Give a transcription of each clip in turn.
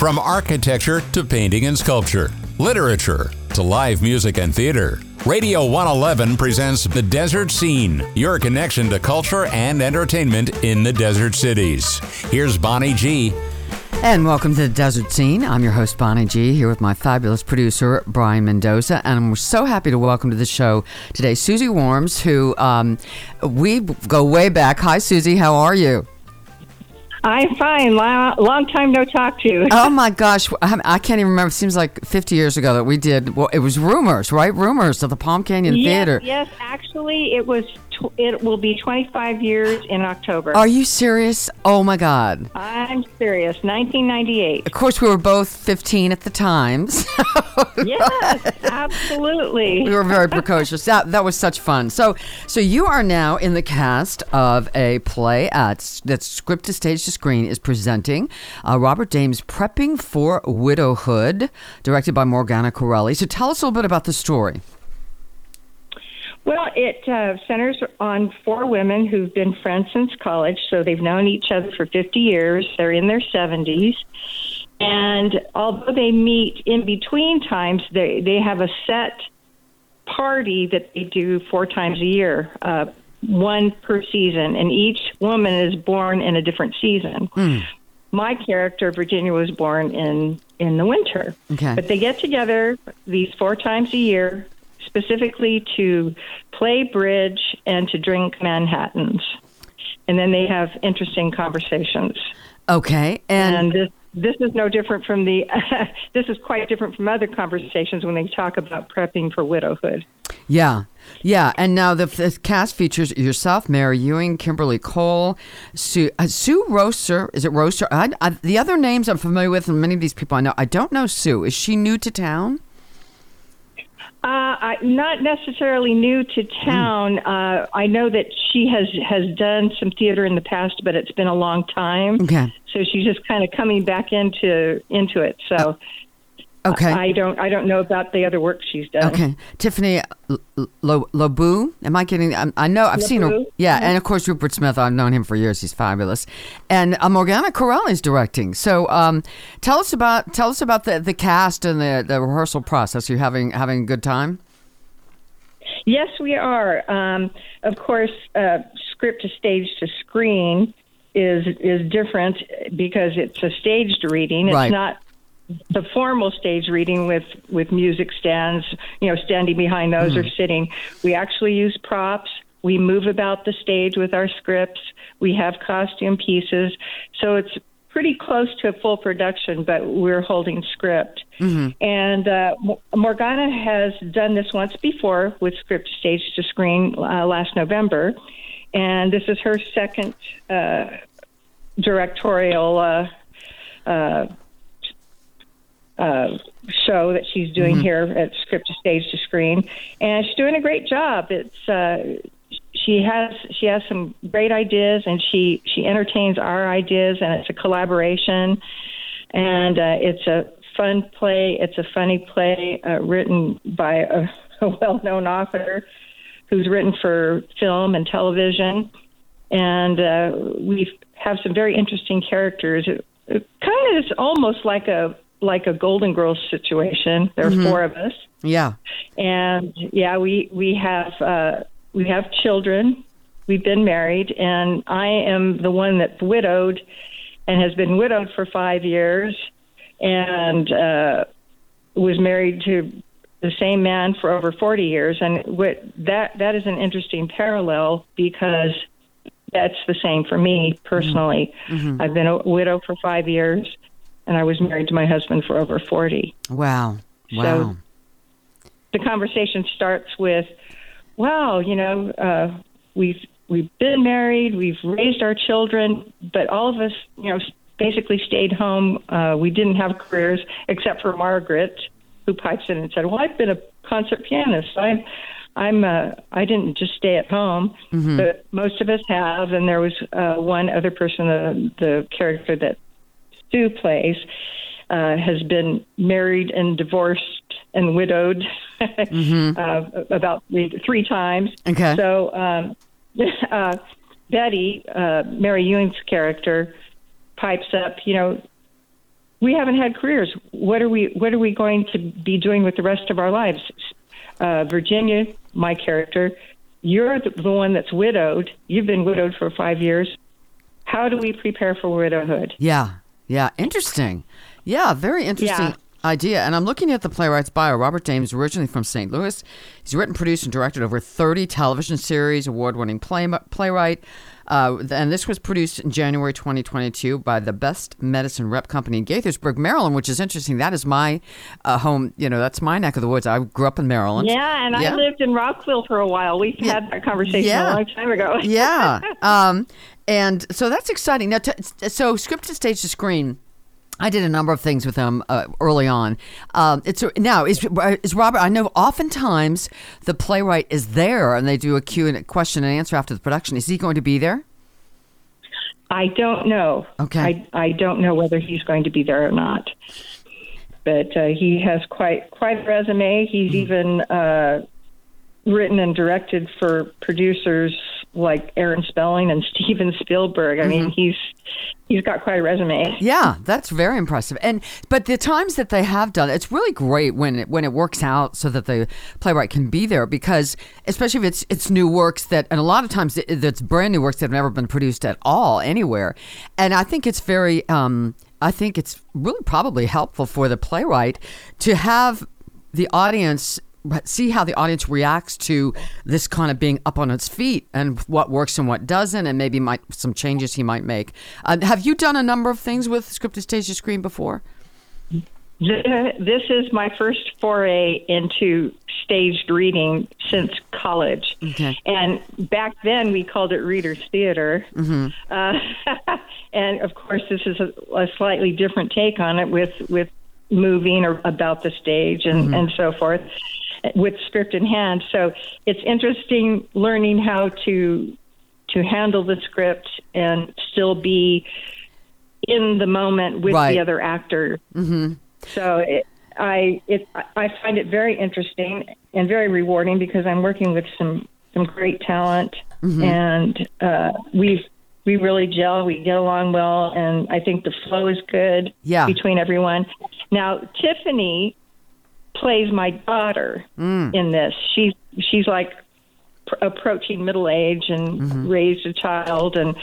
From architecture to painting and sculpture, literature to live music and theater, Radio 111 presents The Desert Scene, your connection to culture and entertainment in the desert cities. Here's Bonnie G. And welcome to the Desert Scene. I'm your host, Bonnie G, here with my fabulous producer, Brian Mendoza. And I'm so happy to welcome to the show today Suzie Wourms, who um, we go way back. Hi, Suzie. How are you? I'm fine. Long, long time no talk to. you. oh my gosh, I, I can't even remember. It seems like 50 years ago that we did. Well, it was rumors, right? Rumors of the Palm Canyon yes, Theater. Yes, actually, it was. Tw- it will be 25 years in October. Are you serious? Oh my God. I'm serious. 1998. Of course, we were both 15 at the time. so- Yes, absolutely. we were very precocious. That that was such fun. So so you are now in the cast of a play at that's script to stage to screen is presenting uh, Robert James' Prepping for Widowhood, directed by Morgana Corelli. So tell us a little bit about the story. Well, it uh, centers on four women who've been friends since college, so they've known each other for 50 years. They're in their 70s. And although they meet in between times, they, they have a set party that they do four times a year, uh, one per season, and each woman is born in a different season. My character, Virginia, was born in, in the winter. Okay. But they get together these four times a year specifically to play bridge and to drink Manhattans. And then they have interesting conversations. Okay, and, And this, this is no different from the, this is quite different from other conversations when they talk about prepping for widowhood. yeah, yeah, and now the, the cast features yourself, Mary Ewing, Kimberly Cole, Sue, uh, Sue Roaster. Is it Roaster? I, I, the other names I'm familiar with, and many of these people I know. I don't know Sue. Is she new to town? Uh, I, not necessarily new to town. Uh, I know that she has has done some theater in the past, but it's been a long time. Okay. So she's just kind of coming back into into it. So Okay. I don't I don't know about the other work she's done. Okay, Tiffany Lobu. Am I getting? I'm- I know I've seen her. Yeah, and of course Rupert Smith. I've known him for years. He's fabulous. And uh, Morgana Corelli is directing. So, um, tell us about tell us about the, the cast and the, the rehearsal process. You're having having a good time. Yes, we are. Um, of course, uh, script to stage to screen is is different because it's a staged reading. It's Right. not the formal stage reading with with music stands, you know, standing behind those or sitting. We actually use props. We move about the stage with our scripts. We have costume pieces, so it's pretty close to a full production, but we're holding script. And uh, Morgana has done this once before with script stage to screen uh, last November, and this is her second uh, directorial uh, show that she's doing here at script to stage to screen, and she's doing a great job. It's uh, she has she has some great ideas, and she she entertains our ideas, and it's a collaboration, and uh, it's a fun play. It's a funny play uh, written by a, a well-known author who's written for film and television, and uh, we have some very interesting characters. It, it kind of is almost like a like a Golden Girls situation. There are four of us, Yeah. and yeah, we we have uh, we have children. We've been married, and I am the one that's widowed, and has been widowed for five years, and uh, was married to the same man for over forty years. And what that that is an interesting parallel because that's the same for me personally. I've been a widow for five years, and I was married to my husband for over forty Wow. Wow. the conversation starts with, "Wow, you know, uh, we've we've been married, we've raised our children, but all of us, you know, basically stayed home. Uh, we didn't have careers except for Margaret, who pipes in and said, "Well, I've been a concert pianist. I'm." I'm uh, I didn't just stay at home, but most of us have, and there was uh, one other person, the the character that Sue plays, uh, has been married and divorced and widowed uh, about three, three times. Okay. So um, uh, Betty, uh, Mary Ewing's character, pipes up, you know, we haven't had careers. What are we What are we going to be doing with the rest of our lives? Uh, Virginia, my character, you're the, the one that's widowed. You've been widowed for five years. How do we prepare for widowhood? Yeah, yeah, interesting. Yeah, very interesting Yeah. Idea. And I'm looking at the playwright's bio. Robert James, originally from St. Louis, he's written, produced, and directed over 30 television series, award-winning play, playwright. Uh, and this was produced in January 2022 by the Best Medicine Rep Company in Gaithersburg, Maryland, which is interesting. That is my uh, home. You know, that's my neck of the woods. I grew up in Maryland. Yeah, and Yeah. I lived in Rockville for a while. We had that conversation Yeah. a long time ago. yeah. Um, and so that's exciting. Now, t- so script to stage to screen. I did a number of things with them uh, early on. Um, it's now is is Robert. I know oftentimes the playwright is there and they do a Q and a question and answer after the production. Is he going to be there? I don't know. Okay. I I don't know whether he's going to be there or not. But uh, he has quite quite a resume. He's even uh, written and directed for producers like Aaron Spelling and Steven Spielberg. I mean, he's he's got quite a resume. Yeah, that's very impressive. And but the times that they have done, it's really great when it when it works out so that the playwright can be there because especially if it's it's new works that and a lot of times it, it's brand new works that have never been produced at all anywhere. And I think it's very um I think it's really probably helpful for the playwright to have the audience see how the audience reacts to this kind of being up on its feet and what works and what doesn't and maybe might some changes he might make uh, have you done a number of things with scripted stage to screen before This is my first foray into staged reading since college. Okay. And back then we called it readers theater. Uh, and of course, this is a, a slightly different take on it with, with moving or about the stage and, and so forth with script in hand. So it's interesting learning how to to handle the script and still be in the moment with Right. the other actor. Mm-hmm. So it, I it I find it very interesting and very rewarding because I'm working with some some great talent Mm-hmm. and uh, we've we really gel. We get along well, and I think the flow is good Yeah. between everyone. Now Tiffany plays my daughter Mm. in this. She's she's like pr- approaching middle age and Mm-hmm. raised a child and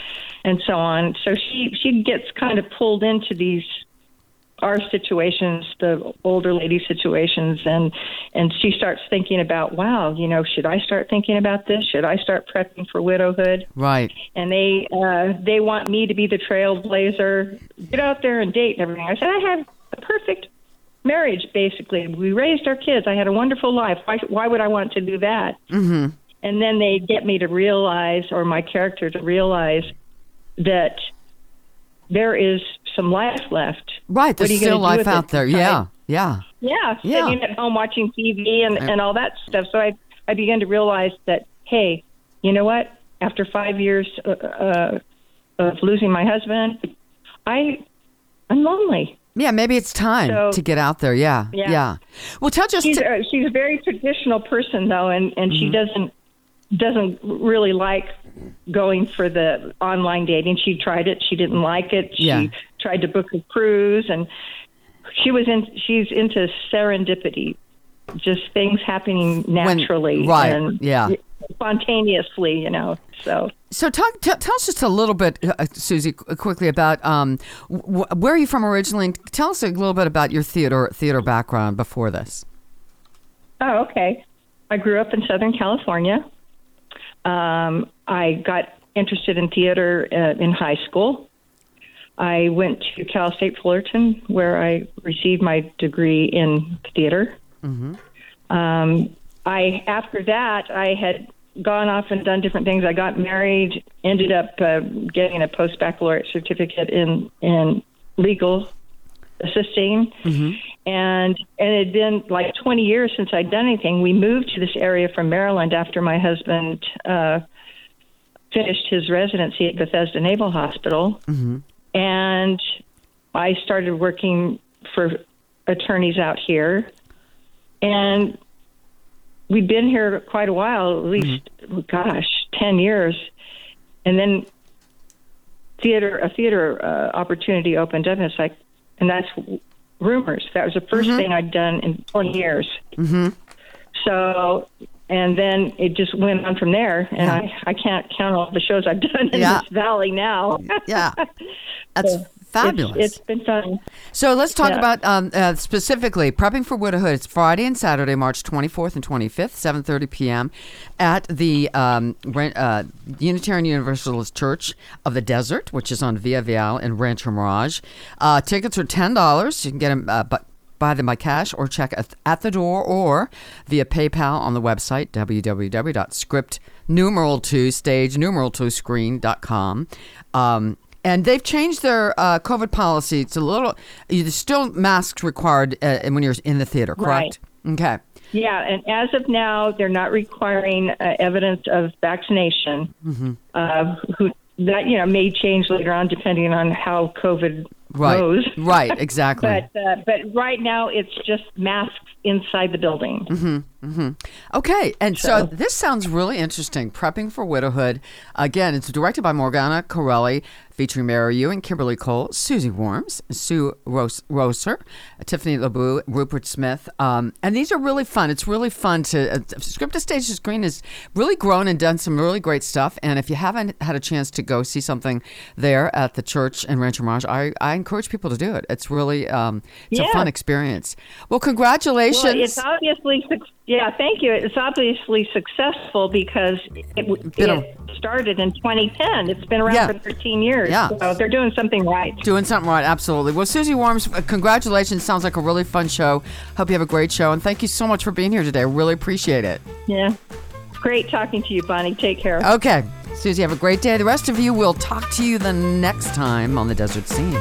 and so on. So she she gets kind of pulled into these our situations, the older lady situations, and and she starts thinking about, wow, you know, should I start thinking about this? Should I start prepping for widowhood? right And they uh, they want me to be the trailblazer, get out there and date and everything. I said I have a perfect marriage, basically. We raised our kids. I had a wonderful life. Why why would I want to do that? Mm-hmm. And then they get me to realize, or my character to realize, that there is some life left. right there's still life out there yeah yeah Yeah, Yeah. sitting at home watching TV and, and all that stuff. So I I began to realize that hey, you know what? After five years uh, uh, of losing my husband, I I'm lonely. Yeah maybe it's time So- to get out there yeah Yeah. well tell just She's uh, she's a very traditional person though, and and Mm-hmm. she doesn't doesn't really like going for the online dating. She tried it, she didn't like it. She Yeah. tried to book a cruise, and she was in. She's into serendipity, just things happening naturally, right, And yeah. spontaneously. You know, so. So, talk, t- tell us just a little bit, uh, Suzie, quickly about um, wh- where are you from originally? And Tell us a little bit about your theater theater background before this. Oh, okay. I grew up in Southern California. Um, I got interested in theater uh, in high school. I went to Cal State Fullerton, where I received my degree in theater. Um, I after that, I had gone off and done different things. I got married, ended up uh, getting a post baccalaureate certificate in in legal assisting, and and it had been like 20 years since I'd done anything. We moved to this area from Maryland after my husband uh, finished his residency at Bethesda Naval Hospital, and I started working for attorneys out here, and we'd been here quite a while, at least, gosh, 10 years, and then theater a theater uh, opportunity opened up, and it's like, and that's rumors. That was the 1st thing I'd done in 20 years. Mm-hmm. So, and then it just went on from there, and Yeah. I, I can't count all the shows I've done in Yeah. this valley now. Yeah. That's So fabulous. It's, it's been fun. So let's talk Yeah. about um, uh, specifically prepping for widowhood. It's Friday and Saturday, March 24th and 25th, 7:30 p.m. at the um, uh, Unitarian Universalist Church of the Desert, which is on Via Vail in Rancho Mirage. Uh, tickets are ten dollars. You can get them, uh, but. Buy them by cash or check at, at the door or via PayPal on the website www.script numeral 2 stage numeral 2 screen.com. Um, and they've changed their uh, COVID policy. It's a little, there's still masks required uh, when you're in the theater, correct? Okay. Yeah, and as of now, they're not requiring uh, evidence of vaccination. Mm-hmm. Uh, who that you know may change later on depending on how COVID Right. goes. Right, exactly. But uh, but right now it's just masks inside the building. Mm-hmm. Okay, and so, this sounds really interesting. Prepping for Widowhood. Again, it's directed by Morgana Corelli, featuring Mary Ewing, Kimberly Cole, Suzie Wourms, Sue Ros- Roser, Tiffany LeBeau, Rupert Smith. Um, and these are really fun. It's really fun to. Uh, Script to Stage to Screen has really grown and done some really great stuff. And if you haven't had a chance to go see something there at the church in Rancho Mirage, I, I encourage people to do it. It's really um, it's a fun experience. Well, congratulations. Well, it's obviously yeah. Thank you. It's obviously successful because it, a- it started in 2010. It's been around Yeah. for 13 years. Yeah. So they're doing something right. Doing something right, absolutely. Well, Suzie Wourms, uh, congratulations. Sounds like a really fun show. Hope you have a great show. And thank you so much for being here today. I really appreciate it. Yeah. Great talking to you, Bonnie. Take care. Okay. Suzie, have a great day. The rest of you, we'll talk to you the next time on the Desert Scene.